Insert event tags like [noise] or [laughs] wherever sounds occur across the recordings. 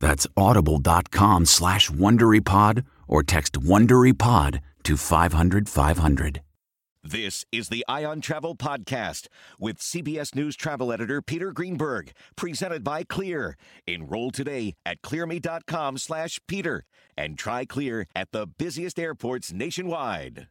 That's audible.com slash WonderyPod or text WonderyPod to 500 500. This is the Eye on Travel Podcast with CBS News travel editor Peter Greenberg, presented by Clear. Enroll today at clearme.com slash Peter and try Clear at the busiest airports nationwide.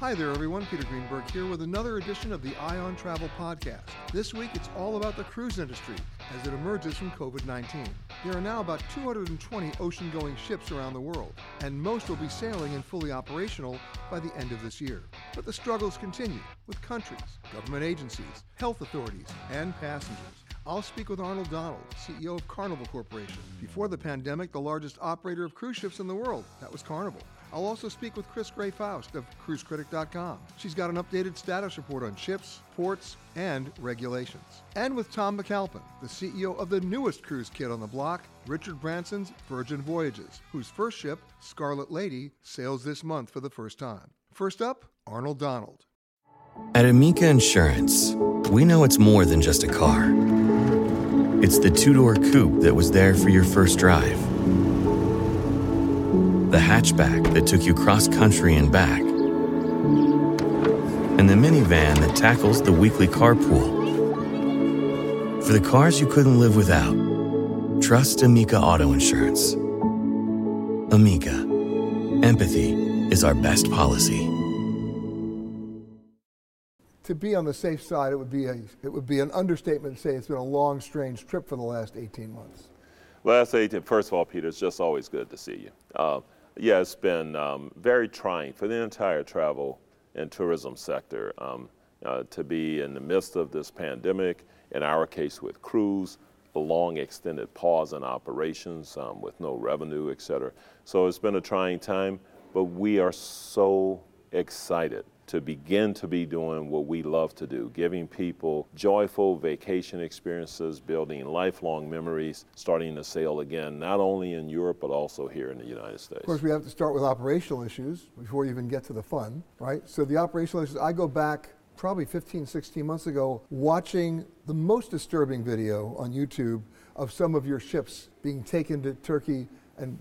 Hi there, everyone. Peter Greenberg here with another edition of the Eye on Travel Podcast. This week, it's all about the cruise industry as it emerges from COVID 19. There are now about 220 ocean going ships around the world, and most will be sailing and fully operational by the end of this year. But the struggles continue with countries, government agencies, health authorities, and passengers. I'll speak with Arnold Donald, CEO of Carnival Corporation. Before the pandemic, the largest operator of cruise ships in the world. That was Carnival. I'll also speak with Chris Gray Faust of cruisecritic.com. She's got an updated status report on ships, ports, and regulations. And with Tom McAlpin, the CEO of the newest cruise kit on the block, Richard Branson's Virgin Voyages, whose first ship, Scarlet Lady, sails this month for the first time. First up, Arnold Donald. At Amica Insurance, we know it's more than just a car. It's the two door coupe that was there for your first drive the hatchback that took you cross country and back, and the minivan that tackles the weekly carpool. For the cars you couldn't live without, trust Amica Auto Insurance. Amica, empathy is our best policy. To be on the safe side, it would be a it would be an understatement to say it's been a long, strange trip for the last 18 months. Last 18, first of all, Peter, it's just always good to see you. Uh, yeah, it's been um, very trying for the entire travel and tourism sector um, uh, to be in the midst of this pandemic, in our case with cruise, a long extended pause in operations um, with no revenue, et cetera. So it's been a trying time, but we are so excited to begin to be doing what we love to do, giving people joyful vacation experiences, building lifelong memories, starting to sail again, not only in Europe, but also here in the United States. Of course, we have to start with operational issues before you even get to the fun, right? So the operational issues, I go back probably 15, 16 months ago, watching the most disturbing video on YouTube of some of your ships being taken to Turkey and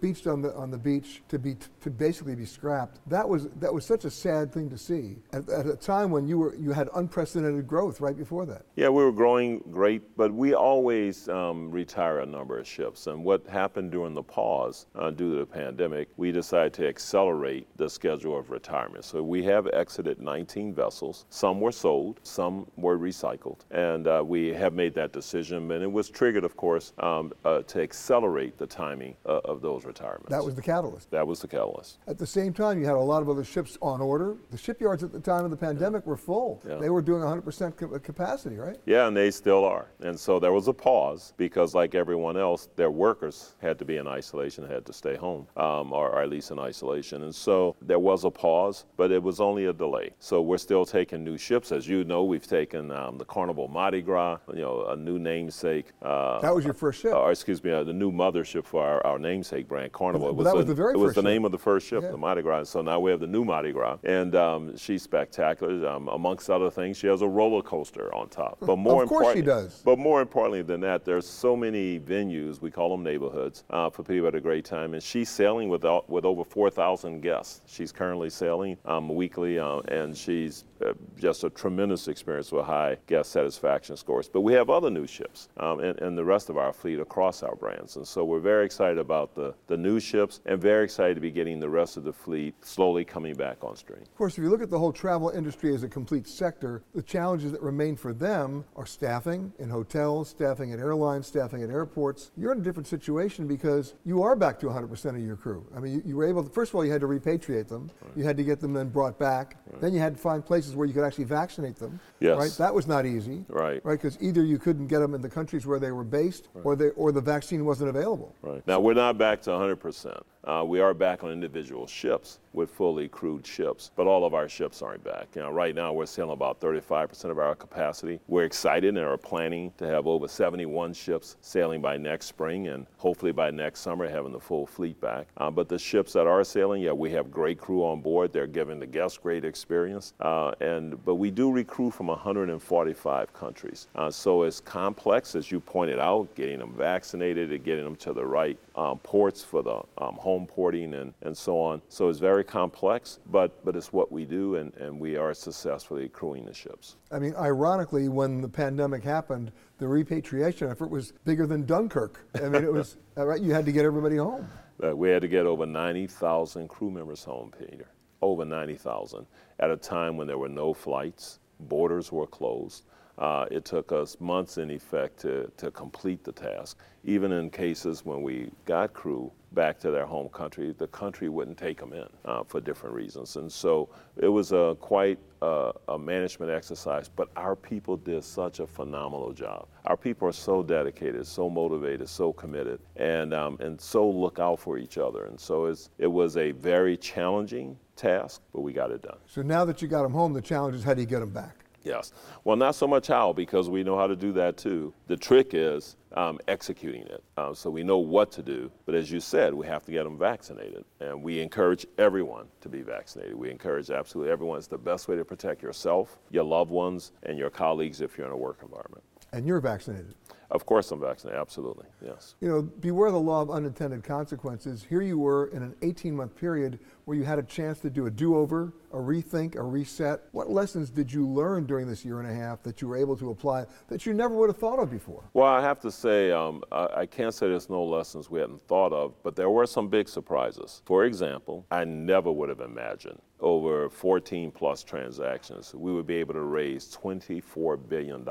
beached on the on the beach to be to basically be scrapped. That was that was such a sad thing to see at, at, a time when you were you had unprecedented growth right before that. Yeah, we were growing great, but we always um, retire a number of ships. And what happened during the pause uh, due to the pandemic, we decided to accelerate the schedule of retirement. So we have exited 19 vessels. Some were sold, some were recycled, and uh, we have made that decision. And it was triggered, of course, um, uh, to accelerate the timing many uh, of those retirements. That was the catalyst. That was the catalyst. At the same time, you had a lot of other ships on order. The shipyards at the time of the pandemic yeah. were full. Yeah. They were doing 100% capacity, right? Yeah, and they still are. And so there was a pause because, like everyone else, their workers had to be in isolation, had to stay home, um, or, or, at least in isolation. And so there was a pause, but it was only a delay. So we're still taking new ships. As you know, we've taken um, the Carnival Mardi Gras, you know, a new namesake. Uh, that was your first ship? Or, excuse me, uh, the new mothership for our, our namesake brand, Carnival. But, that was the very It was the name of the first ship, yeah. the Mardi Gras. So now we have the new Mardi Gras. And um, she's spectacular. Um, amongst other things, she has a roller coaster on top. But more of course she does. But more importantly than that, there's so many venues, we call them neighborhoods, uh, for people at a great time. And she's sailing with, with over 4,000 guests. She's currently sailing um, weekly, uh, and she's uh, just a tremendous experience with high guest satisfaction scores. But we have other new ships um, and, and the rest of our fleet across our brands. And so we're very excited about the, the new ships and very excited to be getting the rest of the fleet slowly coming back on stream. Of course, if you look at the whole travel industry as a complete sector, the challenges that remain for them are staffing in hotels, staffing at airlines, staffing at airports. You're in a different situation because you are back to 100% of your crew. I mean, you, you were able to, first of all, you had to repatriate them. Right. You had to get them then brought back. Right. Then you had to find places where you could actually vaccinate them. Yes. Right? That was not easy. Right. Right? Because either you couldn't get them in the countries where they were based right. or, they, or the vaccine wasn't available. Right. Now, we're not back to 100%. Uh, we are back on individual ships with fully crewed ships, but all of our ships aren't back. You know, right now we're sailing about 35% of our capacity. We're excited and are planning to have over 71 ships sailing by next spring and hopefully by next summer having the full fleet back. Uh, but the ships that are sailing, yeah, we have great crew on board. They're giving the guests great experience. Uh, and but we do recruit from 145 countries, uh, so it's complex as you pointed out, getting them vaccinated and getting them to the right um, ports for the um, home porting and, and so on. So it's very complex, but, but it's what we do, and, and we are successfully crewing the ships. I mean, ironically, when the pandemic happened, the repatriation effort was bigger than Dunkirk. I mean, it was, [laughs] right, you had to get everybody home. Uh, we had to get over 90,000 crew members home, Peter. Over 90,000 at a time when there were no flights, borders were closed. Uh, it took us months, in effect, to, to complete the task. Even in cases when we got crew back to their home country, the country wouldn't take them in uh, for different reasons. And so it was a, quite a, a, management exercise, but our people did such a phenomenal job. Our people are so dedicated, so motivated, so committed, and, um, and so look out for each other. And so it was a very challenging task, but we got it done. So now that you got them home, the challenge is how do you get them back? Yes. Well, not so much how, because we know how to do that too. The trick is um, executing it. Um, so we know what to do. But as you said, we have to get them vaccinated. And we encourage everyone to be vaccinated. We encourage absolutely everyone. It's the best way to protect yourself, your loved ones, and your colleagues if you're in a work environment. And you're vaccinated? Of course, I'm vaccinated, absolutely, yes. You know, beware the law of unintended consequences. Here you were in an 18 month period where you had a chance to do a do over, a rethink, a reset. What lessons did you learn during this year and a half that you were able to apply that you never would have thought of before? Well, I have to say, um, I, I, can't say there's no lessons we hadn't thought of, but there were some big surprises. For example, I never would have imagined over 14 plus transactions, we would be able to raise $24 billion,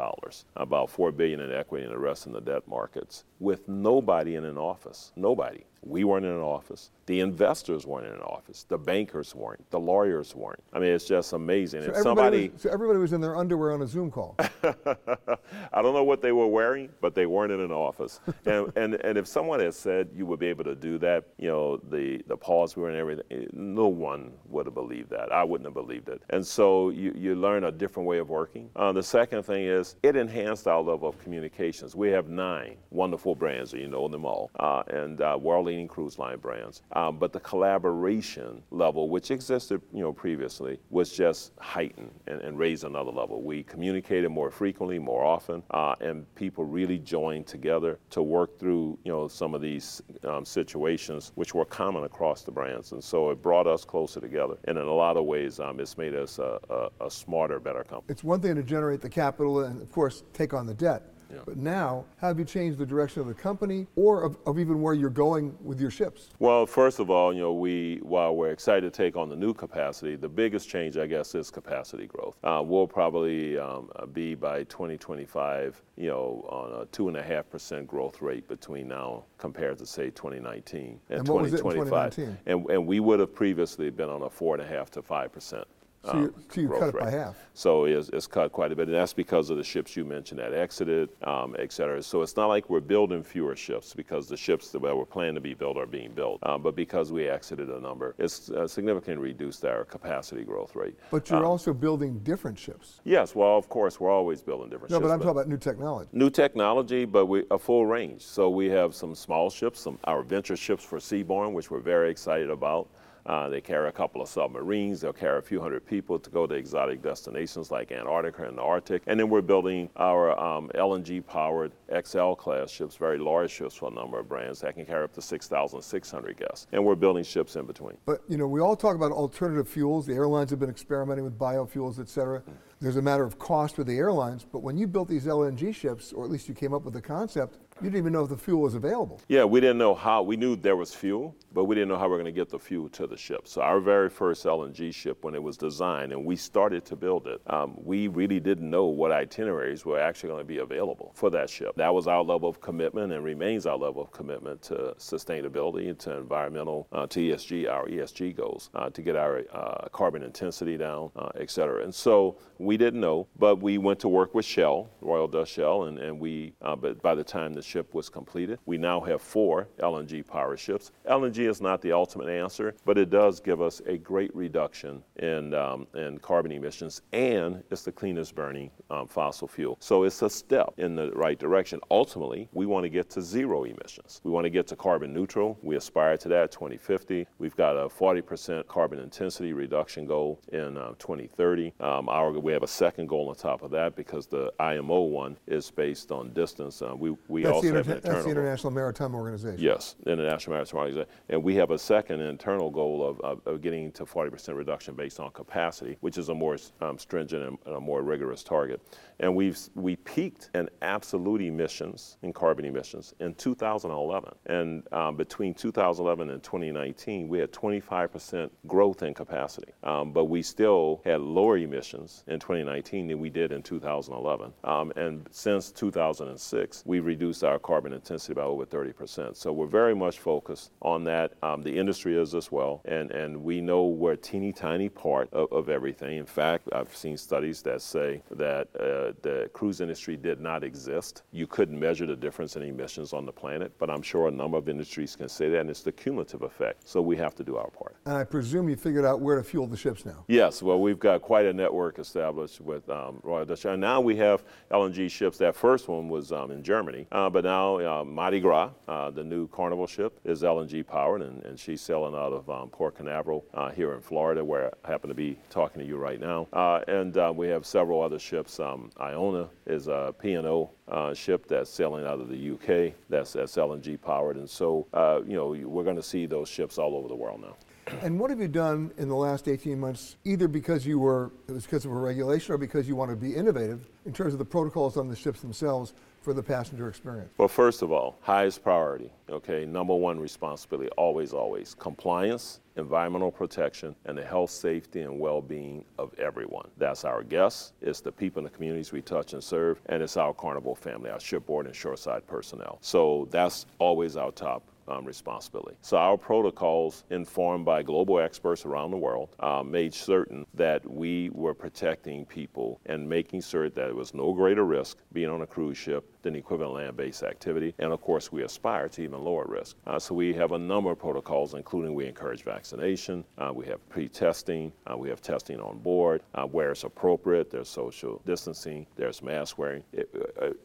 about 4 billion in equity and the rest in the debt markets, with nobody in an office. Nobody. We weren't in an office. The investors weren't in an office. The bankers weren't. The lawyers weren't. I mean, it's just amazing. So, everybody, somebody, was, so everybody was in their underwear on a Zoom call. [laughs] I don't know what they were wearing, but they weren't in an office. [laughs] and, and, and if someone had said you would be able to do that, you know, the, the pause we were in everything, eh, no one would have believed that. I wouldn't have believed it. And so you, you learn a different way of working. Uh, the second thing is it enhanced our level of communications. We have nine wonderful brands, you know them all, uh, and uh, world leading cruise line brands. Um, but the collaboration level, which existed you know previously, was just heightened and, and raised another level. We communicated more frequently, more often, uh, and people really joined together to work through you know some of these um, situations which were common across the brands. And so it brought us closer together. And in a lot of ways, um, it's made us a, a, a smarter, better company. It's one thing to generate the capital and, of course, take on the debt. Yeah. But now, how have you changed the direction of the company or of, of even where you're going with your ships? Well, first of all, you know, we while we're excited to take on the new capacity, the biggest change, I guess, is capacity growth. Uh, we'll probably um, be by 2025, you know, on a two and a half percent growth rate between now compared to say 2019 and, and 2025. And, and we would have previously been on a four and a half to five percent so you, so you cut it by half. So it's, it's, cut quite a bit, and that's because of the ships you mentioned that exited, um, et cetera. So it's not like we're building fewer ships because the ships that were planned to be built are being built, um, but because we exited a number, it's uh, significantly reduced our capacity growth rate. But you're um, also building different ships. Yes, well, of course, we're always building different no, ships. No, but I'm talking about new technology. New technology, but we, a full range. So we have some small ships, some our venture ships for Seabourn, which we're very excited about. Uh, they carry a couple of submarines. They'll carry a few hundred people to go to exotic destinations like Antarctica and the Arctic. And then we're building our um, LNG powered XL class ships, very large ships for a number of brands that can carry up to 6,600 guests. And we're building ships in between. But, you know, we all talk about alternative fuels. The airlines have been experimenting with biofuels, et cetera. Mm. There's a matter of cost for the airlines. But when you built these LNG ships, or at least you came up with the concept, you didn't even know if the fuel was available. Yeah, we didn't know how. We knew there was fuel, but we didn't know how we were going to get the fuel to the ship. So our very first LNG ship, when it was designed and we started to build it, um, we really didn't know what itineraries were actually going to be available for that ship. That was our level of commitment and remains our level of commitment to sustainability, to environmental, uh, to ESG, our ESG goals, uh, to get our uh, carbon intensity down, uh, et cetera. And so we didn't know, but we went to work with Shell, Royal Dutch Shell, and, and we, uh, but by the time the ship was completed. We now have four LNG power ships. LNG is not the ultimate answer, but it does give us a great reduction in, um, in carbon emissions, and it's the cleanest burning um, fossil fuel. So it's a step in the right direction. Ultimately, we want to get to zero emissions. We want to get to carbon neutral. We aspire to that 2050. We've got a 40% carbon intensity reduction goal in uh, 2030. Um, our, we have a second goal on top of that because the IMO one is based on distance. Uh, we we that's also the have an internal That's the International Maritime Organization. Yes, International Maritime Organization. And we have a second internal goal of, of, of getting to 40% reduction based on capacity, which is a more um, stringent and, and, a more rigorous target. And we've we peaked in absolute emissions, in carbon emissions, in 2011. And um, between 2011 and 2019, we had 25% growth in capacity. Um, but we still had lower emissions in 2019 than we did in 2011. Um, and since 2006, we've reduced our carbon intensity by over 30%. So we're very much focused on that. Um, the industry is as well. And, and we know we're a teeny tiny part of, of everything. In fact, I've seen studies that say that uh, the cruise industry did not exist. You couldn't measure the difference in emissions on the planet, but I'm sure a number of industries can say that, and it's the cumulative effect. So we have to do our part. And I presume you figured out where to fuel the ships now. Yes, well, we've got quite a network established with um, Royal Dutch. And now we have LNG ships. That first one was um, in Germany, uh, but now uh, Mardi Gras, uh, the new carnival ship, is LNG powered, and, and she's sailing out of um, Port Canaveral uh, here in Florida, where I happen to be talking to you right now. Uh, and uh, we have several other ships. Um, Iona is a P&O uh, ship that's sailing out of the UK that's, that's LNG powered. And so, uh, you know, we're going to see those ships all over the world now. And what have you done in the last 18 months, either because you were, it was because of a regulation or because you want to be innovative in terms of the protocols on the ships themselves for the passenger experience? Well, first of all, highest priority, okay, number one responsibility, always, always compliance, environmental protection, and the health, safety, and well being of everyone. That's our guests, it's the people in the communities we touch and serve, and it's our carnival family, our shipboard and shoreside personnel. So that's always our top um, responsibility. So our protocols, informed by global experts around the world, uh, made certain that we were protecting people and making sure that there was no greater risk being on a cruise ship than equivalent land-based activity. And of course, we aspire to even lower risk. Uh, so we have a number of protocols, including we encourage vaccination, uh, we have pre-testing, uh, we have testing on board uh, where it's appropriate. There's social distancing, there's mask wearing. It,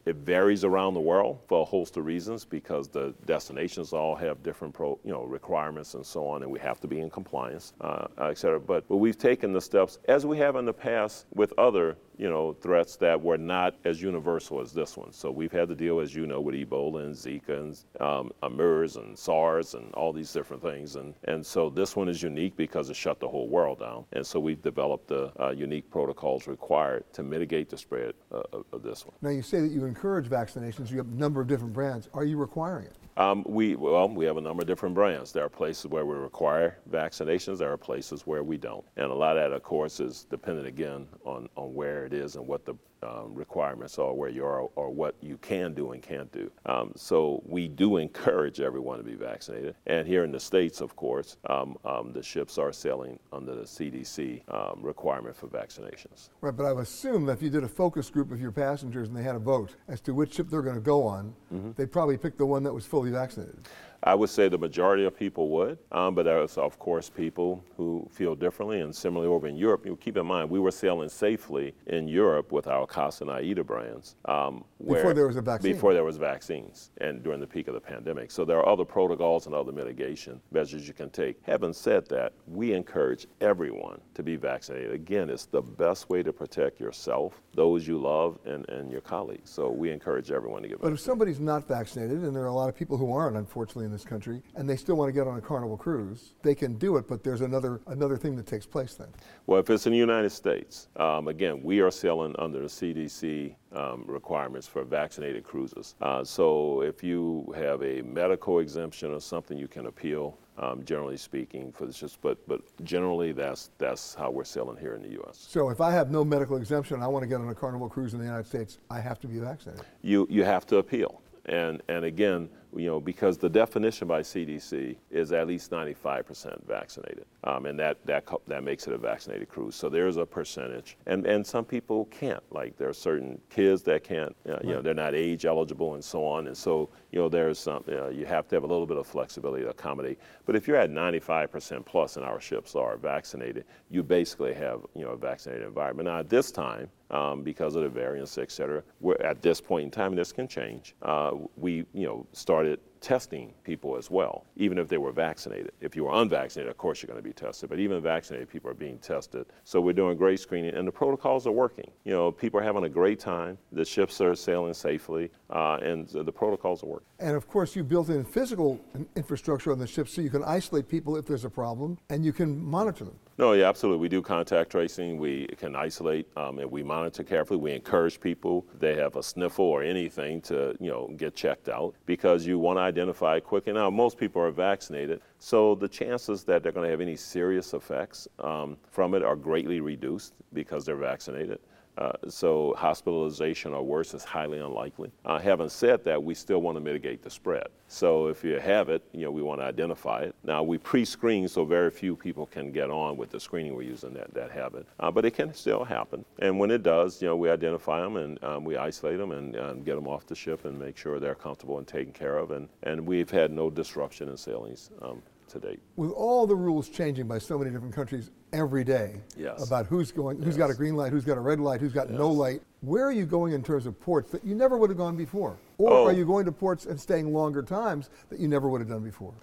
it varies around the world for a host of reasons because the destinations all have different pro, you know, requirements and so on, and we have to be in compliance, uh, et cetera. But, but we've taken the steps, as we have in the past with other you know, threats that were not as universal as this one. So we've had to deal, as you know, with Ebola and Zika and um, MERS and SARS and all these different things. And, and so this one is unique because it shut the whole world down. And so we've developed the uh, unique protocols required to mitigate the spread uh, of, of this one. Now you say that you encourage vaccinations. You have a number of different brands. Are you requiring it? Um, we well, we have a number of different brands. There are places where we require vaccinations. There are places where we don't, and a lot of that, of course, is dependent again on, on where it is and what the um, requirements are, where you are, or what you can do and can't do. Um, so we do encourage everyone to be vaccinated. And here in the states, of course, um, um the ships are sailing under the CDC um, requirement for vaccinations. Right, but I would assume that if you did a focus group of your passengers and they had a vote as to which ship they're going to go on, mm-hmm. they'd probably pick the one that was fully vaccinated. I would say the majority of people would, um, but there's of course people who feel differently. And similarly over in Europe, you keep in mind we were sailing safely in Europe with our Costa and AIDA brands. Um, before there was a vaccine. Before there was vaccines and during the peak of the pandemic. So there are other protocols and other mitigation measures you can take. Having said that, we encourage everyone to be vaccinated. Again, it's the best way to protect yourself, those you love, and, and your colleagues. So we encourage everyone to get but vaccinated. But if somebody's not vaccinated, and there are a lot of people who aren't, unfortunately, in this country, and they still want to get on a Carnival cruise, they can do it, but there's another, another thing that takes place then. Well, if it's in the United States, um, again, we are sailing under the CDC um, requirements for vaccinated cruises. Uh, so if you have a medical exemption or something, you can appeal. Um, generally speaking, for this, just but but generally that's that's how we're sailing here in the U.S. So if I have no medical exemption, and I want to get on a Carnival cruise in the United States, I have to be vaccinated. You you have to appeal, and and again, you know, because the definition by CDC is at least 95% vaccinated, um, and that, that that makes it a vaccinated cruise. So there's a percentage, and and some people can't. Like there are certain kids that can't, uh, you right. know, they're not age eligible and so on. And so you know, there's some you, know, you have to have a little bit of flexibility to accommodate. But if you're at 95% plus, and our ships are vaccinated, you basically have you know a vaccinated environment. Now at this time, um, because of the variants, et cetera. We're at this point in time, this can change. Uh, we, you know, started testing people as well, even if they were vaccinated. If you were unvaccinated, of course you're going to be tested, but even vaccinated people are being tested. So we're doing great screening, and the protocols are working. You know, people are having a great time. The ships are sailing safely, uh, and the protocols are working. And of course, you built in physical infrastructure on the ships so you can isolate people if there's a problem, and you can monitor them. No, yeah, absolutely. We do contact tracing. We can isolate um, and we monitor carefully. We encourage people they have a sniffle or anything to you know get checked out because you want to identify quickly. Now, most people are vaccinated, so the chances that they're going to have any serious effects um, from it are greatly reduced because they're vaccinated. Uh, so hospitalization or worse is highly unlikely. Uh, having said that, we still want to mitigate the spread. So if you have it, you know, we want to identify it. Now we pre-screen so very few people can get on with the screening we're using that, that have it. Uh, but it can still happen. And when it does, you know, we identify them and um, we isolate them and um, get them off the ship and make sure they're comfortable and taken care of. And, and we've had no disruption in sailings um, to date. With all the rules changing by so many different countries every day yes. about who's going, who's yes. got a green light, who's got a red light, who's got yes. no light, where are you going in terms of ports that you never would have gone before? Or oh. are you going to ports and staying longer times that you never would have done before?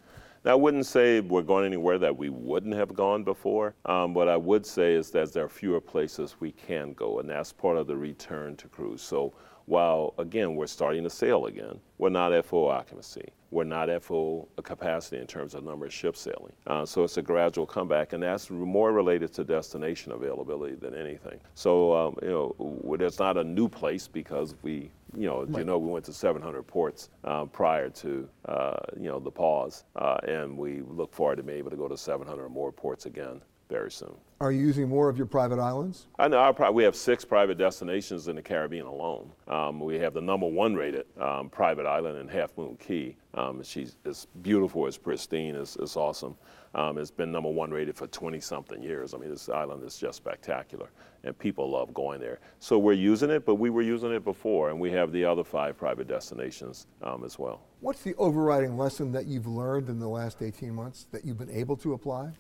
Now, I wouldn't say we're going anywhere that we wouldn't have gone before. Um, what I would say is that there are fewer places we can go, and that's part of the return to cruise. So while again we're starting to sail again, we're not at full occupancy. We're not at full capacity in terms of number of ships sailing. Uh, so it's a gradual comeback, and that's more related to destination availability than anything. So um, you know, there's not a new place because we, you know, right. you know, we went to 700 ports uh, prior to uh, you know the pause, uh, and we look forward to being able to go to 700 or more ports again very soon. Are you using more of your private islands? I know our, we have six private destinations in the Caribbean alone. Um, we have the number one rated um, private island in Half Moon Cay. Um, she's it's beautiful, it's pristine, it's, it's awesome. Um, it's been number one rated for 20 something years. I mean, this island is just spectacular, and people love going there. So we're using it, but we were using it before, and we have the other five private destinations um, as well. What's the overriding lesson that you've learned in the last 18 months that you've been able to apply?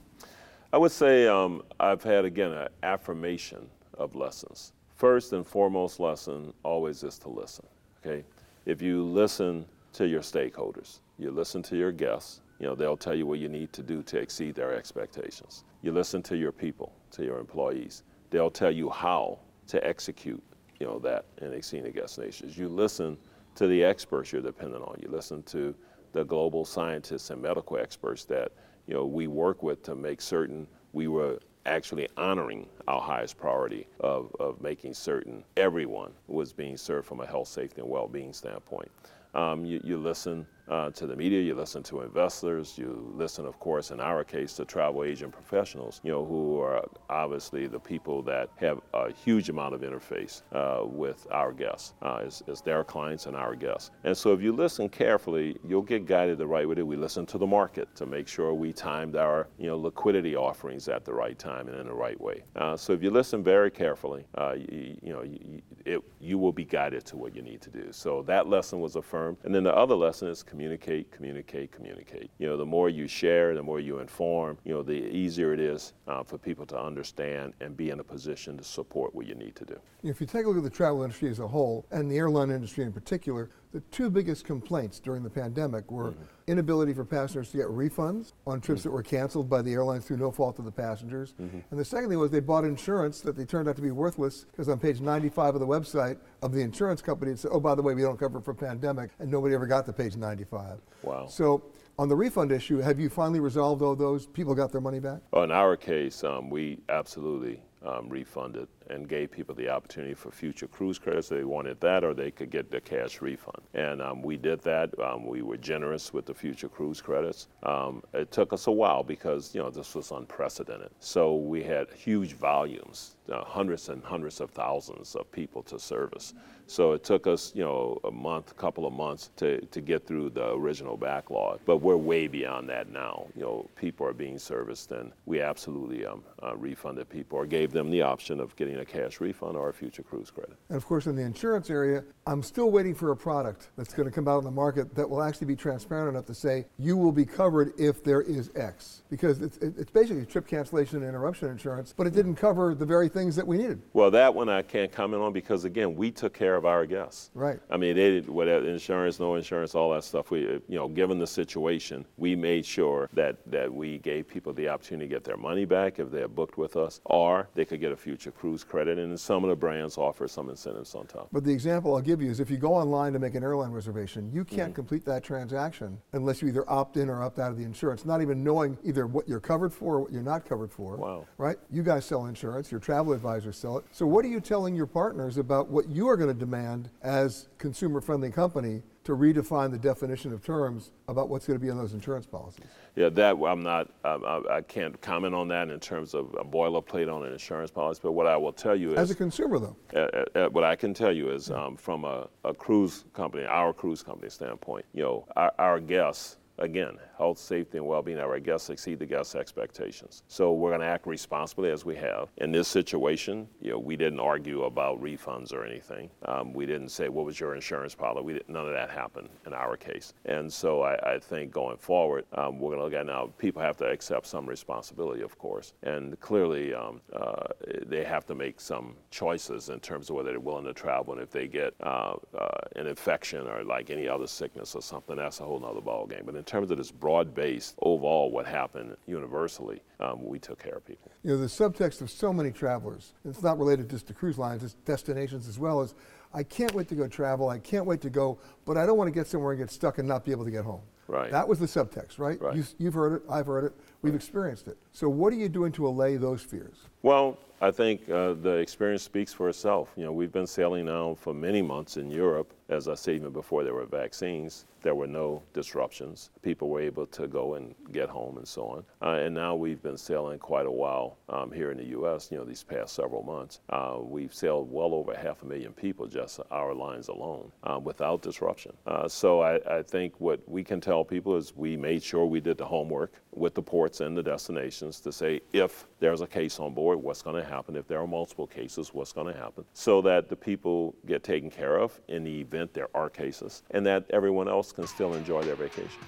I would say um, I've had, again, an affirmation of lessons. First and foremost lesson always is to listen, okay? If you listen to your stakeholders, you listen to your guests, you know, they'll tell you what you need to do to exceed their expectations. You listen to your people, to your employees. They'll tell you how to execute, you know, that in exceeding destinations. You listen to the experts you're dependent on. You listen to the global scientists and medical experts that you know we work with to make certain we were actually honoring our highest priority of, of making certain everyone was being served from a health, safety, and well-being standpoint. Um, you, you, listen uh, to the media, you listen to investors, you listen, of course, in our case, to travel agent professionals, you know, who are obviously the people that have a huge amount of interface uh, with our guests, uh, their clients and our guests. And so if you listen carefully, you'll get guided the right way. We listen to the market to make sure we timed our, you know, liquidity offerings at the right time and in the right way. Uh, so if you listen very carefully, uh, you, you, know, you, it, you will be guided to what you need to do. So that lesson was affirmed. And then the other lesson is communicate, communicate, communicate. You know, the more you share, the more you inform, you know, the easier it is uh, for people to understand and be in a position to support what you need to do. If you take a look at the travel industry as a whole, and the airline industry in particular, the two biggest complaints during the pandemic were mm-hmm. inability for passengers to get refunds on trips mm-hmm. that were canceled by the airlines through no fault of the passengers. Mm-hmm. And the second thing was they bought insurance that they turned out to be worthless because on page 95 of the website of the insurance company it said, oh, by the way, we don't cover for pandemic, and nobody ever got to page 95. Wow. So on the refund issue, have you finally resolved all those? People got their money back? Well, in our case, um, we absolutely um, refunded and gave people the opportunity for future cruise credits. They wanted that, or they could get the cash refund. And um, we did that. Um, we were generous with the future cruise credits. Um, it took us a while because you know this was unprecedented. So we had huge volumes, uh, hundreds and hundreds of thousands of people to service. So it took us, you know, a month, a couple of months to, to get through the original backlog. But we're way beyond that now. You know, people are being serviced, and we absolutely um, uh, refunded people or gave them the option of getting a cash refund or a future cruise credit. And of course, in the insurance area, I'm still waiting for a product that's going to come out on the market that will actually be transparent enough to say you will be covered if there is X. Because it's, it's basically trip cancellation and interruption insurance, but it didn't cover the very things that we needed. Well, that one I can't comment on because, again, we took care of our guests. Right. I mean, they did whatever insurance, no insurance, all that stuff. We, you know, given the situation, we made sure that, that we gave people the opportunity to get their money back if they had booked with us, or they could get a future cruise credit. And some of the brands offer some incentives on top. But the example I'll give you is if you go online to make an airline reservation, you can't mm-hmm. complete that transaction unless you either opt in or opt out of the insurance, not even knowing either what you're covered for or what you're not covered for. Wow. Right? You guys sell insurance, your travel advisors sell it. So what are you telling your partners about what you are going to demand as consumer friendly company to redefine the definition of terms about what's going to be in those insurance policies. Yeah, that I'm not. I, I can't comment on that in terms of a boilerplate on an insurance policy. But what I will tell you is, as a consumer, though, uh, uh, what I can tell you is, um, from a, a, cruise company, our cruise company standpoint, you know, our, our guests again, health, safety, and well-being of our guests exceed the guests' expectations. So we're going to act responsibly as we have. In this situation, you know, we didn't argue about refunds or anything. Um, we didn't say, what was your insurance policy? We didn't, none of that happened in our case. And so I, I think going forward, um, we're going to look at now, people have to accept some responsibility, of course. And clearly, um, uh, they have to make some choices in terms of whether they're willing to travel. And if they get uh, uh, an infection or like any other sickness or something, that's a whole other ballgame. But in terms of this broad-based overall what happened universally, um, we took care of people. You know, the subtext of so many travelers, it's not related just to cruise lines, it's destinations as well as, I can't wait to go travel, I can't wait to go, but I don't want to get somewhere and get stuck and not be able to get home. Right. That was the subtext, right? right. You, have heard it, I've heard it, we've experienced it. So what are you doing to allay those fears? Well, I think uh, the experience speaks for itself. You know, we've been sailing now for many months in Europe. As I said, even before there were vaccines, there were no disruptions. People were able to go and get home and so on. Uh, and now we've been sailing quite a while um, here in the U.S. You know, these past several months, uh, we've sailed well over half a million people just our lines alone uh, without disruption. Uh, so I, I think what we can tell people is we made sure we did the homework with the ports and the destinations to say if there's a case on board, what's going to happen? If there are multiple cases, what's going to happen? So that the people get taken care of in the event there are cases, and that everyone else can still enjoy their vacation.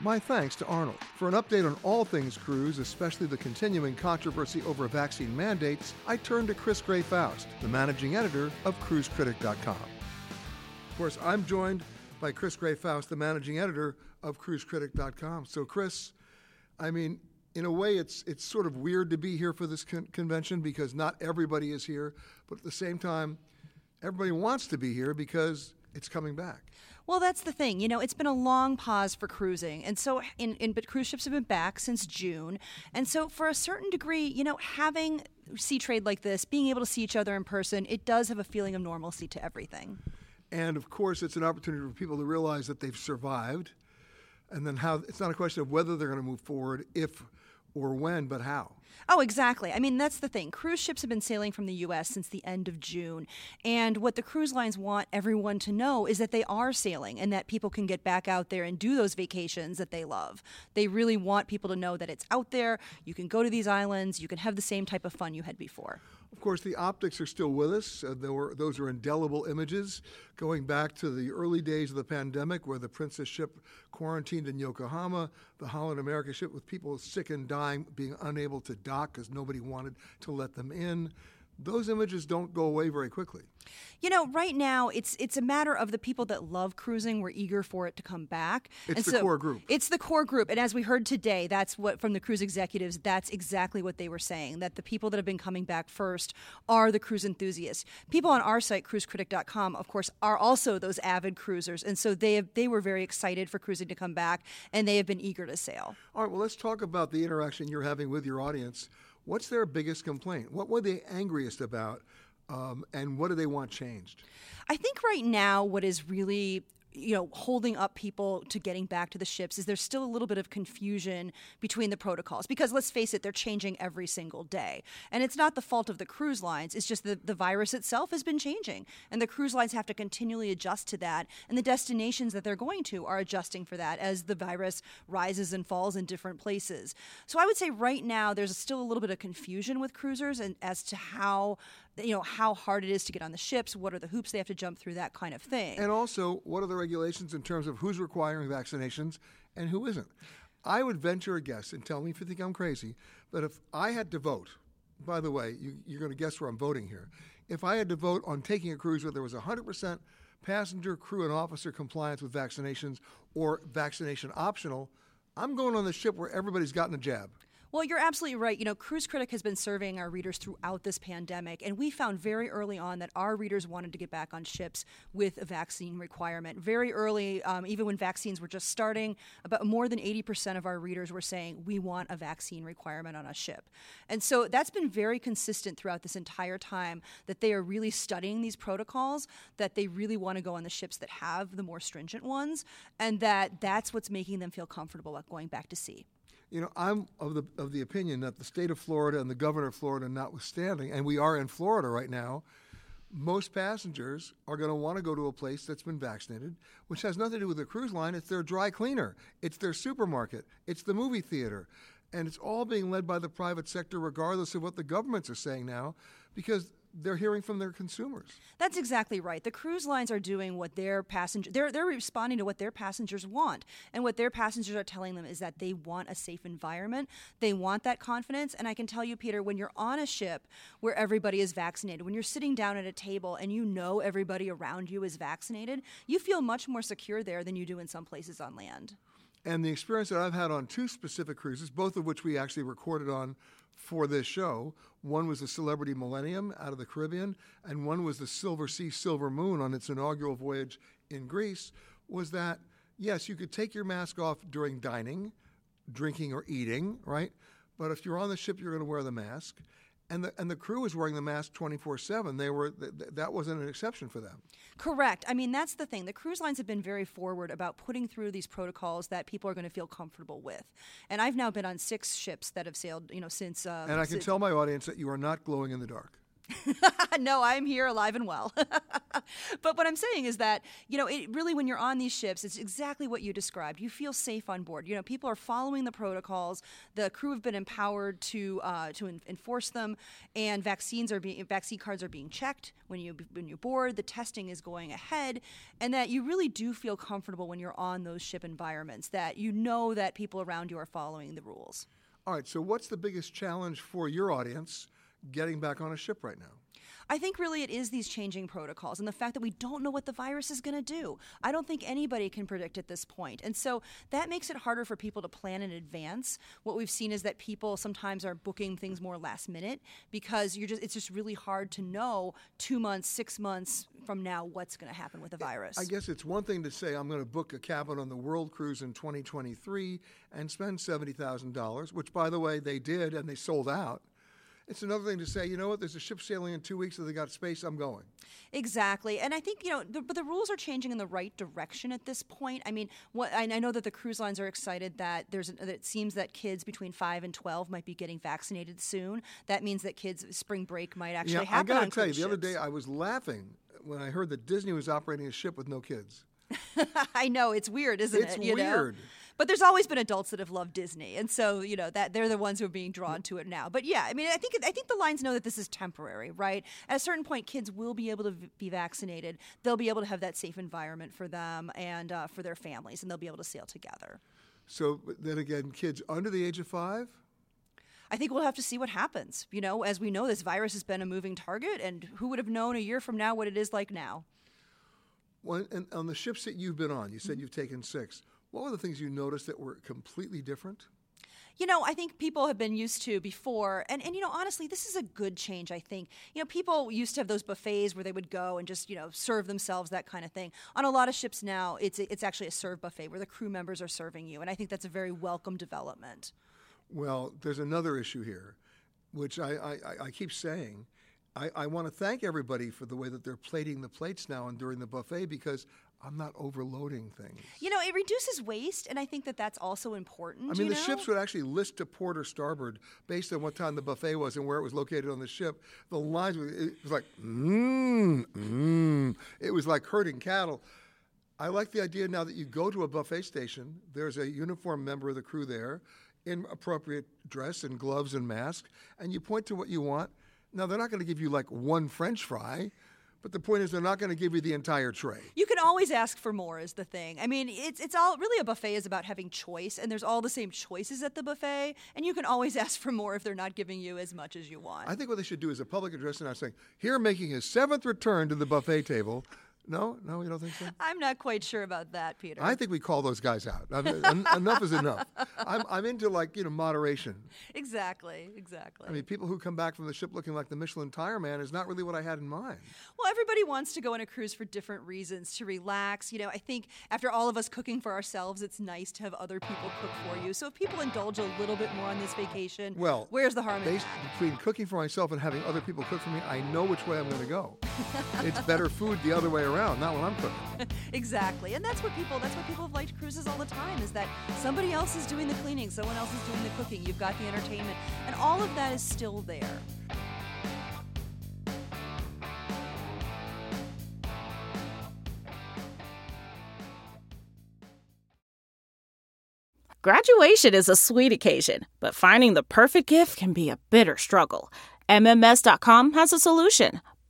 My thanks to Arnold. For an update on all things cruise, especially the continuing controversy over vaccine mandates, I turn to Chris Gray Faust, the managing editor of CruiseCritic.com. Of course, I'm joined by Chris Gray Faust, the managing editor of CruiseCritic.com. So, Chris, I mean, in a way, it's it's sort of weird to be here for this con- convention because not everybody is here, but at the same time, everybody wants to be here because it's coming back. Well, that's the thing. You know, it's been a long pause for cruising. And so, in, in, but cruise ships have been back since June. And so, for a certain degree, you know, having Seatrade like this, being able to see each other in person, it does have a feeling of normalcy to everything. And of course, it's an opportunity for people to realize that they've survived. And then how it's not a question of whether they're going to move forward, if or when, but how. Oh, exactly. I mean, that's the thing. Cruise ships have been sailing from the U.S. since the end of June. And what the cruise lines want everyone to know is that they are sailing and that people can get back out there and do those vacations that they love. They really want people to know that it's out there. You can go to these islands. You can have the same type of fun you had before. Of course, the optics are still with us. Uh, were, those are indelible images going back to the early days of the pandemic where the Princess ship quarantined in Yokohama, the Holland America ship with people sick and dying, being unable to dock because nobody wanted to let them in those images don't go away very quickly. You know, right now it's it's a matter of the people that love cruising. We're eager for it to come back. It's and the so core group. It's the core group, and as we heard today, that's what from the cruise executives. That's exactly what they were saying. That the people that have been coming back first are the cruise enthusiasts. People on our site, cruisecritic.com, of course, are also those avid cruisers, and so they have, they were very excited for cruising to come back, and they have been eager to sail. All right. Well, let's talk about the interaction you're having with your audience. What's their biggest complaint? What were they angriest about? Um, and what do they want changed? I think right now, what is really you know holding up people to getting back to the ships is there's still a little bit of confusion between the protocols? Because let's face it they're changing every single day. And it's not the fault of the cruise lines it's just the, the virus itself has been changing. And the cruise lines have to continually adjust to that. And the destinations that they're going to are adjusting for that as the virus rises and falls in different places. So i would say right now there's still a little bit of confusion with cruisers and as to how you know how hard it is to get on the ships what are the hoops they have to jump through that kind of thing. And also what are the regulations in terms of who's requiring vaccinations and who isn't? I would venture a guess and tell me if you think i'm crazy but if i had to vote by the way you, you're going to guess where i'm voting here. If i had to vote on taking a cruise where there was 100% passenger crew and officer compliance with vaccinations or vaccination optional i'm going on the ship where everybody's gotten a jab well, you're absolutely right. You know, Cruise Critic has been surveying our readers throughout this pandemic, and we found very early on that our readers wanted to get back on ships with a vaccine requirement. Very early, um, even when vaccines were just starting, about more than 80% of our readers were saying, we want a vaccine requirement on a ship. And so that's been very consistent throughout this entire time that they are really studying these protocols, that they really want to go on the ships that have the more stringent ones, and that that's what's making them feel comfortable about going back to sea. You know, I'm of the of the opinion that the state of Florida and the governor of Florida, notwithstanding, and we are in Florida right now, most passengers are going to want to go to a place that's been vaccinated, which has nothing to do with the cruise line. It's their dry cleaner, it's their supermarket, it's the movie theater, and it's all being led by the private sector, regardless of what the governments are saying now, because they're hearing from their consumers. That's exactly right. The cruise lines are doing what their passengers they're they're responding to what their passengers want. And what their passengers are telling them is that they want a safe environment. They want that confidence. And I can tell you, Peter, when you're on a ship where everybody is vaccinated, when you're sitting down at a table and you know everybody around you is vaccinated, you feel much more secure there than you do in some places on land. And the experience that I've had on two specific cruises, both of which we actually recorded on for this show. One was the Celebrity Millennium out of the Caribbean, and one was the Silversea Silver Moon on its inaugural voyage in Greece. Was that, yes, you could take your mask off during dining, drinking, or eating, right? But if you're on the ship, you're going to wear the mask and the and the crew was wearing the mask 24/7 they were th- that wasn't an exception for them. Correct. I mean that's the thing. The cruise lines have been very forward about putting through these protocols that people are going to feel comfortable with. And i've now been on six ships that have sailed you know since uh, and i can tell my audience that you are not glowing in the dark [laughs] no, I'm here alive and well. [laughs] but what I'm saying is that, you know, it really, when you're on these ships, it's exactly what you described. You feel safe on board. You know, people are following the protocols. The crew have been empowered to uh, to en- enforce them, and vaccines are being vaccine cards are being checked when you when you board. The testing is going ahead, and that you really do feel comfortable when you're on those ship environments. That you know that people around you are following the rules. All right. So, what's the biggest challenge for your audience? Getting back on a ship right now? I think really it is these changing protocols and the fact that we don't know what the virus is going to do. I don't think anybody can predict at this point. And so that makes it harder for people to plan in advance. What we've seen is that people sometimes are booking things more last minute because you're just it's just really hard to know 2 months, 6 months from now what's going to happen with the virus. I guess it's one thing to say I'm going to book a cabin on the World Cruise in 2023 and spend $70,000, which by the way they did and they sold out. It's another thing to say, you know what, there's a ship sailing in two weeks, so they got space, I'm going. Exactly, and I think you know, the, but the rules are changing in the right direction at this point. I mean, what I, I know that the cruise lines are excited that there's that it seems that kids between five and twelve might be getting vaccinated soon. That means that kids spring break might actually yeah, happen. I gotta tell you, the other day I was laughing when I heard that Disney was operating a ship with no kids. [laughs] I know it's weird, isn't It's it? You know? But there's always been adults that have loved Disney, and so you know that they're the ones who are being drawn to it now. But yeah, I mean, I think I think the lines know that this is temporary, right? At a certain point, kids will be able to v- be vaccinated. They'll be able to have that safe environment for them and uh, for their families, and they'll be able to sail together. So then again, kids under the age of five, I think we'll have to see what happens. You know, as we know, this virus has been a moving target, and who would have known a year from now what it is like now? Well, and on the ships that you've been on, you Mm-hmm. said you've taken six. What were the things you noticed that were completely different? You know, I think people have been used to before, and, and you know, honestly, this is a good change. I think you know, people used to have those buffets where they would go and just you know serve themselves, that kind of thing. On a lot of ships now, it's it's actually a serve buffet where the crew members are serving you, and I think that's a very welcome development. Well, there's another issue here, which I, I, I- I keep saying. I, I want to thank everybody for the way that they're plating the plates now and during the buffet because I'm not overloading things. You know, it reduces waste, and I think that that's also important. I mean, the know? ships would actually list to port or starboard based on what time the buffet was and where it was located on the ship. The lines, were- it was like, mmm, mmm. It was like herding cattle. I like the idea now that you go to a buffet station, there's a uniformed member of the crew there in appropriate dress and gloves and mask, and you point to what you want. Now, they're not going to give you like one French fry, but the point is they're not going to give you the entire tray. You can always ask for more is the thing. I mean, it's it's all really a buffet is about having choice and there's all the same choices at the buffet and you can always [laughs] ask for more if they're not giving you as much as you want. I think what they should do is a public address and I'm saying, here making his seventh return to the buffet table. No, no, you don't think so? I'm not quite sure about that, Peter. I think we call those guys out. I mean, en- enough is enough. I'm, I'm into like, you know, moderation. exactly, exactly. I mean, people who come back from the ship looking like the Michelin tire man is not really what I had in mind. well, everybody wants to go on a cruise for different reasons to relax. You know, I think after all of us cooking for ourselves, it's nice to have other people cook for you. So if people indulge a little bit more on this vacation, Well, where's the harm Based between cooking for myself and having other people cook for me, I know which way I'm going to go. it's better food the other way around, not when I'm cooking. [laughs] Exactly. And that's what people that's what people have liked cruises all the time is that somebody else is doing the cleaning, someone else is doing the cooking, you've got the entertainment, and all of that is still there. Graduation is a sweet occasion, but finding the perfect gift can be a bitter struggle. MMS.com has a solution.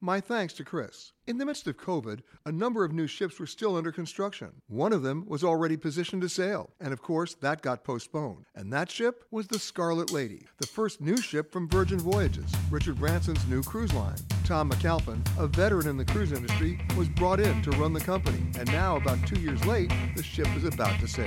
My thanks to Chris. In the midst of COVID, a number of new ships were still under construction. One of them was already positioned to sail, and of course, that got postponed. And that ship was the Scarlet Lady, the first new ship from Virgin Voyages, Richard Branson's new cruise line. Tom McAlpin, a veteran in the cruise industry, was brought in to run the company, and now, about two years late, the ship is about to sail.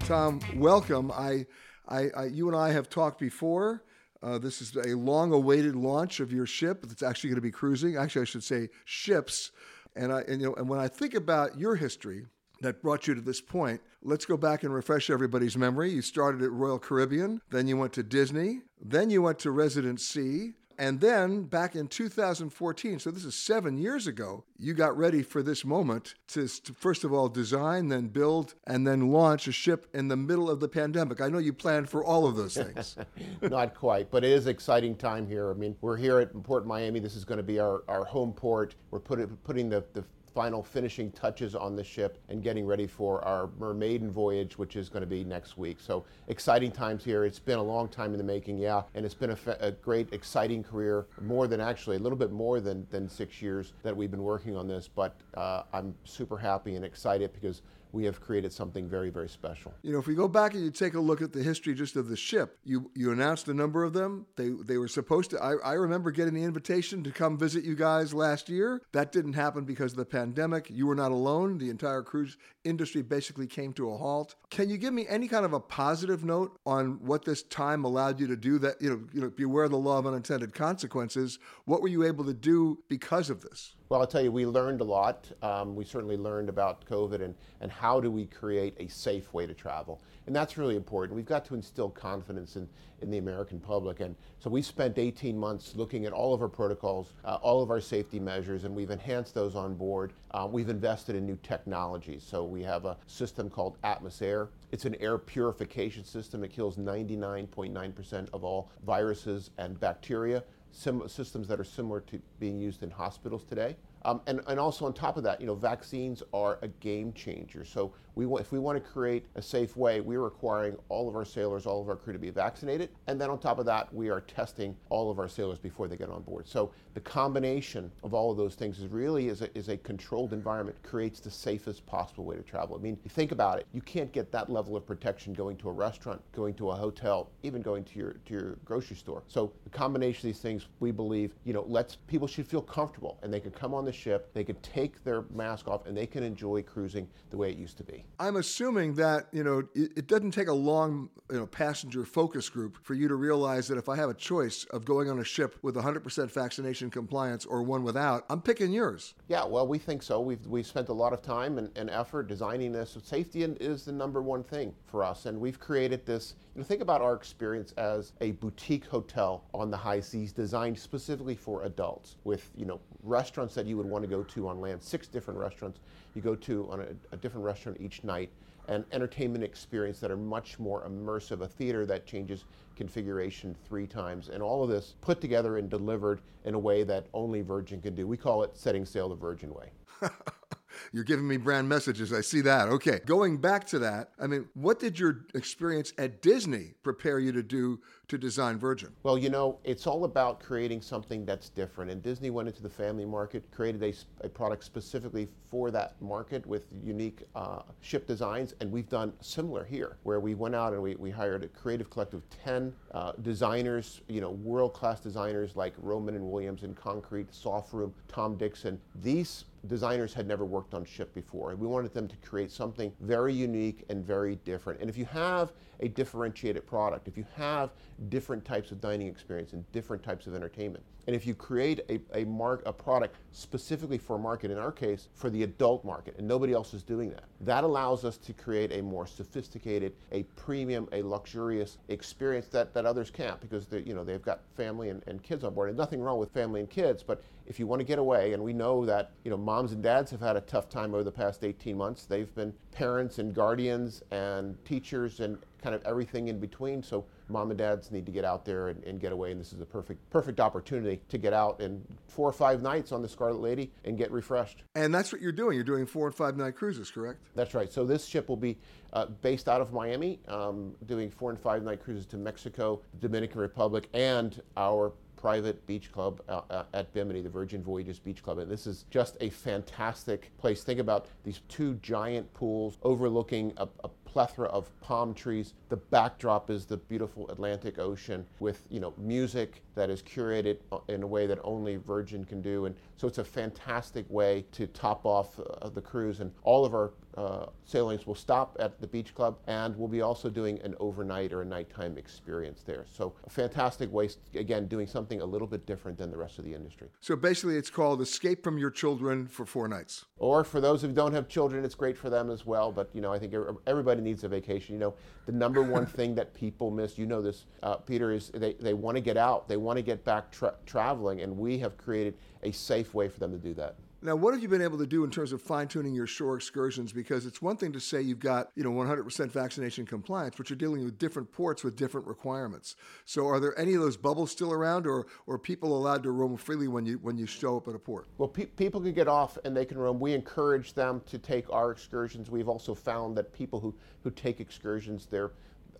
Tom, welcome. I, I, I you and I have talked before. Uh, this is a long-awaited launch of your ship that's actually going to be cruising. Actually, I should say ships. And I, and you know, and when I think about your history that brought you to this point, let's go back and refresh everybody's memory. You started at Royal Caribbean, then you went to Disney, then you went to ResidenSea. And then back in 2014, so this is seven years ago, you got ready for this moment to, to, first of all design, then build, and then launch a ship in the middle of the pandemic. I know you planned for all of those things. [laughs] Not quite, but it is exciting time here. I mean, we're here at Port Miami. This is going to be our, our home port. We're put, putting the, the final finishing touches on the ship and getting ready for our Mermaiden voyage, which is going to be next week. So exciting times here. It's been a long time in the making, yeah, and it's been a, a great, exciting career. More than actually a little bit more than than six years that we've been working on this, but uh, I'm super happy and excited because we have created something very, very special. You know, if we go back and you take a look at the history just of the ship, you you announced a number of them. They they were supposed to. I, I remember getting the invitation to come visit you guys last year. That didn't happen because of the pandemic. You were not alone. The entire cruise industry basically came to a halt. Can you give me any kind of a positive note on what this time allowed you to do? That you know, you know, beware of the law of unintended consequences. What were you able to do because of this? Well, I'll tell you, we learned a lot. Um, we certainly learned about COVID and, and how do we create a safe way to travel. And that's really important. We've got to instill confidence in, in the American public. And so we spent 18 months looking at all of our protocols, uh, all of our safety measures, and we've enhanced those on board. Uh, we've invested in new technologies. So we have a system called AtmosAir. It's an air purification system. It kills 99.9% of all viruses and bacteria systems that are similar to being used in hospitals today. Um, and, and also on top of that, you know, vaccines are a game changer. So we if we want to create a safe way, we're requiring all of our sailors, all of our crew to be vaccinated. And then on top of that, we are testing all of our sailors before they get on board. So the combination of all of those things is really is a, is a controlled environment, creates the safest possible way to travel. I mean, think about it, you can't get that level of protection going to a restaurant, going to a hotel, even going to your to your grocery store. So the combination of these things, we believe, you know, lets people should feel comfortable and they can come on the ship, they could take their mask off, and they can enjoy cruising the way it used to be. I'm assuming that you know it, it, doesn't take a long you know passenger focus group for you to realize that if I have a choice of going on a ship with 100% vaccination compliance or one without, I'm picking yours. Yeah, well, we think so. We've we've spent a lot of time and, and effort designing this. Safety is the number one thing for us, and we've created this. You know, think about our experience as a boutique hotel on the high seas, designed specifically for adults, with you know restaurants that you would want to go to on land, six different restaurants you go to on a, a different restaurant each night, and entertainment experience that are much more immersive, a theater that changes configuration three times, and all of this put together and delivered in a way that only Virgin can do. We call it setting sail the Virgin way. [laughs] You're giving me brand messages. I see that. Okay. Going back to that, I mean, what did your experience at Disney prepare you to do to design Virgin? Well, you know, it's all about creating something that's different. And Disney went into the family market, created a, a product specifically for that market with unique uh, ship designs. And we've done similar here, where we went out and we, we hired a creative collective of 10 uh, designers, you know, world class designers like Roman and Williams in Concrete, soft room, Tom Dixon. These designers had never worked on ship before. We wanted them to create something very unique and very different. And if you have a differentiated product, if you have different types of dining experience and different types of entertainment, and if you create a, a mark a product specifically for a market, in our case, for the adult market, and nobody else is doing that, that allows us to create a more sophisticated, a premium, a luxurious experience that, that others can't because they, you know they've got family and, and kids on board. And nothing wrong with family and kids, but if you want to get away, and we know that you know moms and dads have had a tough time over the past 18 months. They've been parents and guardians and teachers and kind of everything in between. So mom and dads need to get out there and, and, get away, and this is a perfect perfect opportunity to get out and four or five nights on the Scarlet Lady and get refreshed. And that's what you're doing. You're doing four and five night cruises, correct? That's right. So this ship will be uh, based out of Miami, um, doing four and five night cruises to Mexico, the Dominican Republic, and our private beach club uh, uh, at Bimini, the Virgin Voyages Beach Club. And this is just a fantastic place. Think about these two giant pools overlooking a, a plethora of palm trees. The backdrop is the beautiful Atlantic Ocean with, you know, music that is curated uh, in a way that only Virgin can do. And so it's a fantastic way to top off uh, the cruise. And all of our uh, sailings will stop at the beach club, and we'll be also doing an overnight or a nighttime experience there. So, a fantastic way, again, doing something a little bit different than the rest of the industry. So, basically, it's called Escape from Your Children for four nights. Or for those who don't have children, it's great for them as well. But, you know, I think everybody needs a vacation. You know, the number [laughs] one thing that people miss, you know this, uh, Peter, is they, they want to get out, they want to get back tra- traveling, and we have created a safe way for them to do that. Now, what have you been able to do in terms of fine tuning your shore excursions? Because it's one thing to say you've got, you know, 100% vaccination compliance, but you're dealing with different ports with different requirements. So, are there any of those bubbles still around, or, or people allowed to roam freely when you when you show up at a port? Well, pe- people can get off and they can roam. We encourage them to take our excursions. We've also found that people who, who take excursions, they're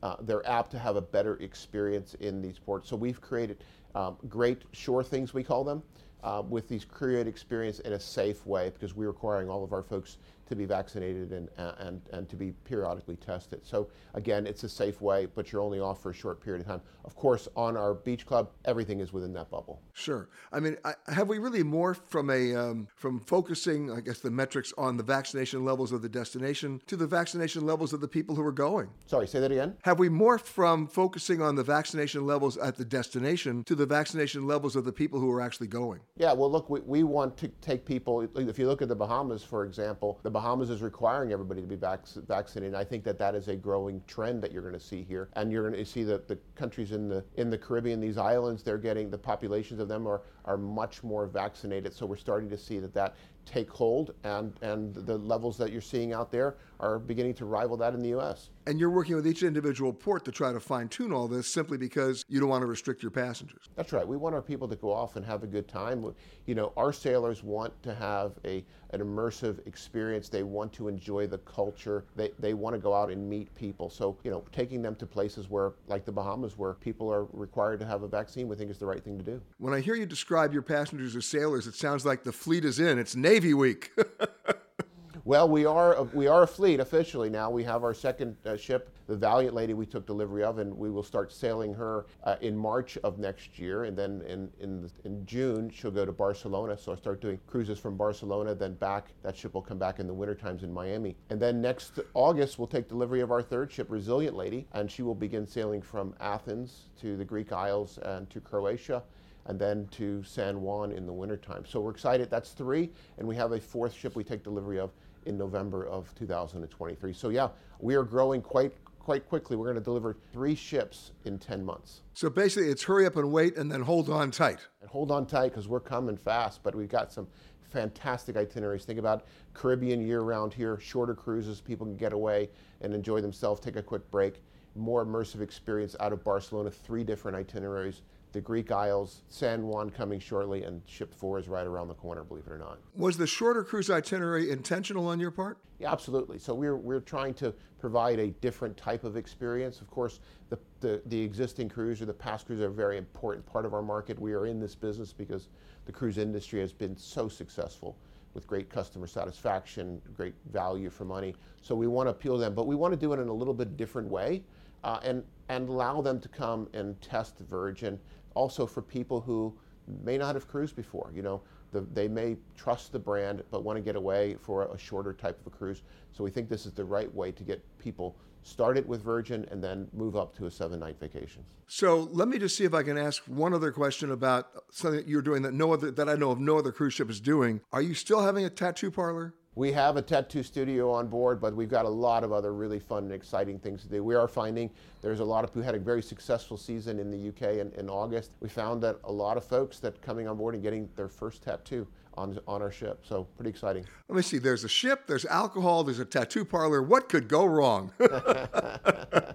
uh, they're apt to have a better experience in these ports. So we've created um, great shore things, we call them, Uh, with these create experience in a safe way because we're requiring all of our folks to be vaccinated and, and, and to be periodically tested. So again, it's a safe way, but you're only off for a short period of time. Of course, on our beach club, everything is within that bubble. Sure. I mean, I, have we really morphed from a um, from focusing, I guess, the metrics on the vaccination levels of the destination to the vaccination levels of the people who are going? Sorry, say that again. Have we morphed from focusing on the vaccination levels at the destination to the vaccination levels of the people who are actually going? Yeah. Well, look, we, we want to take people. If you look at the Bahamas, for example, the Bahamas is requiring everybody to be vac- vaccinated. And I think that that is a growing trend that you're going to see here. And you're going to see that the countries in the in the Caribbean, these islands, they're getting the populations of them are are much more vaccinated. So we're starting to see that that take hold, and, and the levels that you're seeing out there are beginning to rival that in the U.S. And you're working with each individual port to try to fine tune all this simply because you don't want to restrict your passengers. That's right. We want our people to go off and have a good time. You know, our sailors want to have a, an immersive experience. They want to enjoy the culture. They, they want to go out and meet people. So, you know, taking them to places where, like the Bahamas, where people are required to have a vaccine, we think is the right thing to do. When I hear you describe your passengers as sailors, it sounds like the fleet is in. It's Navy Week. [laughs] well, we are we are a fleet officially now. We have our second uh, ship, the Valiant Lady, we took delivery of, and we will start sailing her uh, in March of next year, and then in in in June she'll go to Barcelona. So I start doing cruises from Barcelona, then back. That ship will come back in the winter times in Miami, and then next August we'll take delivery of our third ship, Resilient Lady, and she will begin sailing from Athens to the Greek Isles and to Croatia and then to San Juan in the wintertime. So we're excited. That's three, and we have a fourth ship we take delivery of in November of 2023. So yeah, we are growing quite quite quickly. We're going to deliver three ships in 10 months. So basically, it's hurry up and wait, and then hold on tight. And hold on tight because we're coming fast. But we've got some fantastic itineraries. Think about Caribbean year round here, shorter cruises. People can get away and enjoy themselves, take a quick break. More immersive experience out of Barcelona. Three different itineraries the Greek Isles, San Juan coming shortly, and Ship 4 is right around the corner, believe it or not. Was the shorter cruise itinerary intentional on your part? Yeah, absolutely. So we're, we're trying to provide a different type of experience. Of course, the, the, the existing cruise or the past cruise are a very important part of our market. We are in this business because the cruise industry has been so successful with great customer satisfaction, great value for money. So we want to appeal to them, but we want to do it in a little bit different way uh, and, and allow them to come and test Virgin also for people who may not have cruised before. You know, the, they may trust the brand but want to get away for a shorter type of a cruise. So we think this is the right way to get people started with Virgin and then move up to a seven night vacation. So let me just see if I can ask one other question about something that you're doing that no other that I know of no other cruise ship is doing. Are you still having a tattoo parlor? We have a tattoo studio on board, but we've got a lot of other really fun and exciting things to do. We are finding there's a lot of who had a very successful season in the UK in, in August. We found that a lot of folks that coming on board and getting their first tattoo on, on our ship. So pretty exciting. Let me see. There's a ship, there's alcohol, there's a tattoo parlor. What could go wrong? oh,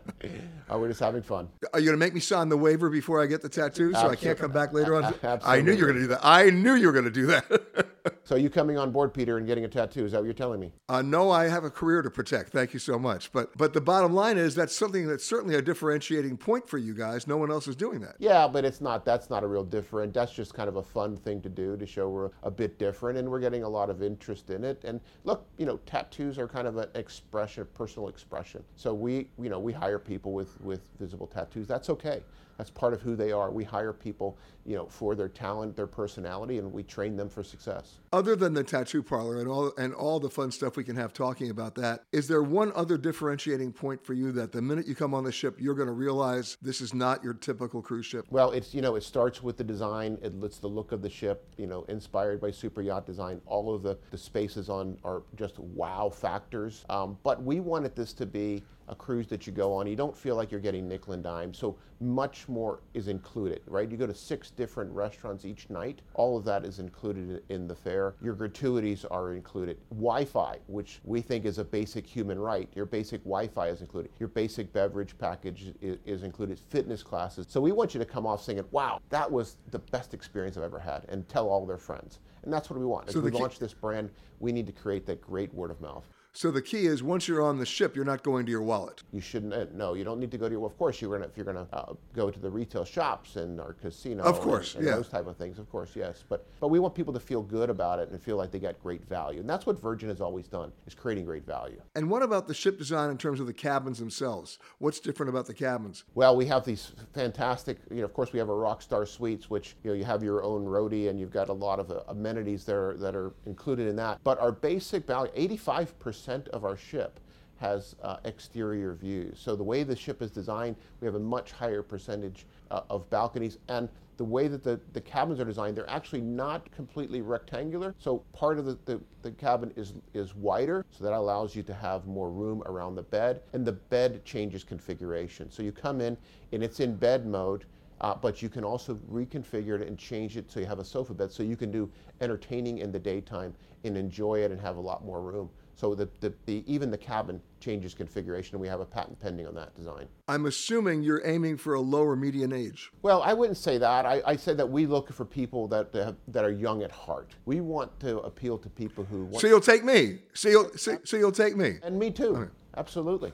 [laughs] we're just having fun. Are you going to make me sign the waiver before I get the tattoo so Absolutely. I can't come back later on? Absolutely. [laughs] I knew you were going to do that. I knew you were going to do that. [laughs] so you coming on board, Peter, and getting a tattoo? Is that what you're telling me? Uh, no, I have a career to protect. Thank you so much. But but the bottom line is that's something that's certainly a differentiating point for you guys. No one else is doing that. Yeah, but it's not. That's not a real different. That's just kind of a fun thing to do to show we're a bit different, and we're getting a lot of interest in it. And look, you know, tattoos are kind of an expression, personal expression. So we, you know, we hire people with with visible tattoos. That's okay That's part of who they are. We hire people, you know, for their talent, their personality, and we train them for success. Other than the tattoo parlor and all and all the fun stuff we can have talking about that, is there one other differentiating point for you that the minute you come on the ship, you're going to realize this is not your typical cruise ship? Well, it's you know, it starts with the design. It's the look of the ship. You know, inspired by super yacht design. All of the the spaces on are just wow factors. Um, but we wanted this to be a cruise that you go on, you don't feel like you're getting nickel and dime. So much more is included, right? You go to six different restaurants each night. All of that is included in the fare. Your gratuities are included. Wi-Fi, which we think is a basic human right. Your basic Wi-Fi is included. Your basic beverage package is, is included. Fitness classes. So we want you to come off saying, "Wow, that was the best experience I've ever had," and tell all their friends. And that's what we want. As so we launch this brand, we need to create that great word of mouth. So the key is once you're on the ship, you're not going to your wallet. You shouldn't. Uh, no, you don't need to go to your. Of course, you're gonna if you're gonna uh, go to the retail shops and our casino. Of course, and, and yeah. Those type of things, of course, yes. But but we want people to feel good about it and feel like they got great value, and that's what Virgin has always done is creating great value. And what about the ship design in terms of the cabins themselves? What's different about the cabins? Well, we have these fantastic. You know, of course, we have our Rockstar suites, which you know you have your own roadie and you've got a lot of uh, amenities there that are included in that. But our basic value, 85% of our ship has uh, exterior views. So the way the ship is designed, we have a much higher percentage uh, of balconies. And the way that the, the cabins are designed, they're actually not completely rectangular. So part of the, the, the, cabin is, is wider, so that allows you to have more room around the bed. And the bed changes configuration. So you come in and it's in bed mode, uh, but you can also reconfigure it and change it so you have a sofa bed so you can do entertaining in the daytime and enjoy it and have a lot more room. So the, the, the, even the cabin changes configuration, and we have a patent pending on that design. I'm assuming you're aiming for a lower median age. Well, I wouldn't say that. I, I say that we look for people that have, that are young at heart. We want to appeal to people who. Want so you'll take me. So you'll so, so you'll take me. And me too. Right. Absolutely.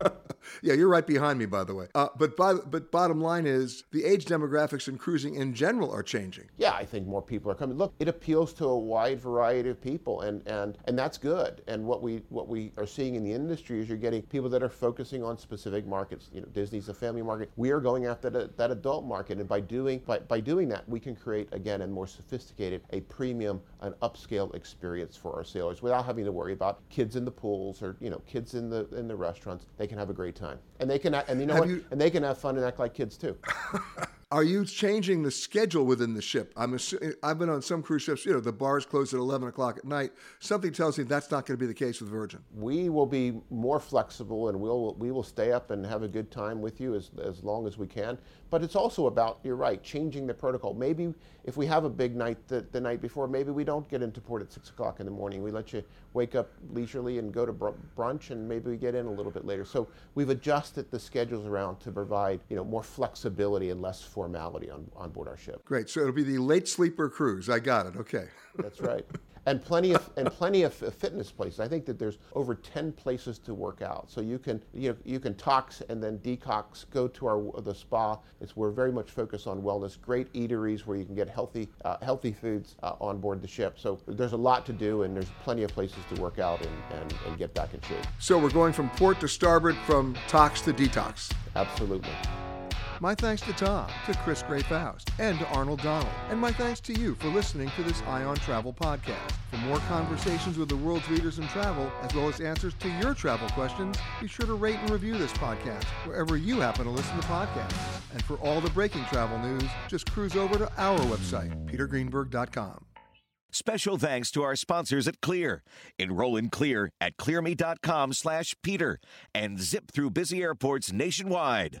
[laughs] [laughs] yeah, you're right behind me, by the way. Uh, but by, but bottom line is the age demographics in cruising in general are changing. Yeah, I think more people are coming. Look, it appeals to a wide variety of people, and and and that's good. And what we what we are seeing in the industry is you're getting people that are focusing on specific markets. You know, Disney's a family market. We are going after that, that adult market, and by doing by, by doing that, we can create again a more sophisticated, a premium, an upscale experience for our sailors without having to worry about kids in the pools or you know kids in the in the restaurants. They can have a great time, and they can and you know have what, you, and they can have fun and act like kids too. [laughs] Are you changing the schedule within the ship? I'm assuming, I've been on some cruise ships. You know, the bars close at 11 o'clock at night. Something tells me that's not going to be the case with Virgin. We will be more flexible, and we'll we will stay up and have a good time with you as as long as we can. But it's also about you're right, changing the protocol. Maybe if we have a big night the, the night before, maybe we don't get into port at six o'clock in the morning. We let you wake up leisurely and go to br- brunch, and maybe we get in a little bit later. So we've adjusted the schedules around to provide you know more flexibility and less formality on, on board our ship. Great. So it'll be the late sleeper cruise. I got it. Okay. [laughs] That's right. and plenty of and plenty of fitness places. I think that there's over 10 places to work out. So you can you know, you can tox and then decox. Go to our the spa. It's we're very much focused on wellness. Great eateries where you can get healthy uh, healthy foods uh, on board the ship. So there's a lot to do and there's plenty of places to work out and, and, and get back in shape. So we're going from port to starboard, from tox to detox. Absolutely. My thanks to Tom, to Chris Gray Faust, and to Arnold Donald. And my thanks to you for listening to this Eye on Travel podcast. For more conversations with the world's leaders in travel, as well as answers to your travel questions, be sure to rate and review this podcast wherever you happen to listen to podcasts. And for all the breaking travel news, just cruise over to our website, petergreenberg.com. Special thanks to our sponsors at Clear. Enroll in Clear at clearme.com slash Peter and zip through busy airports nationwide.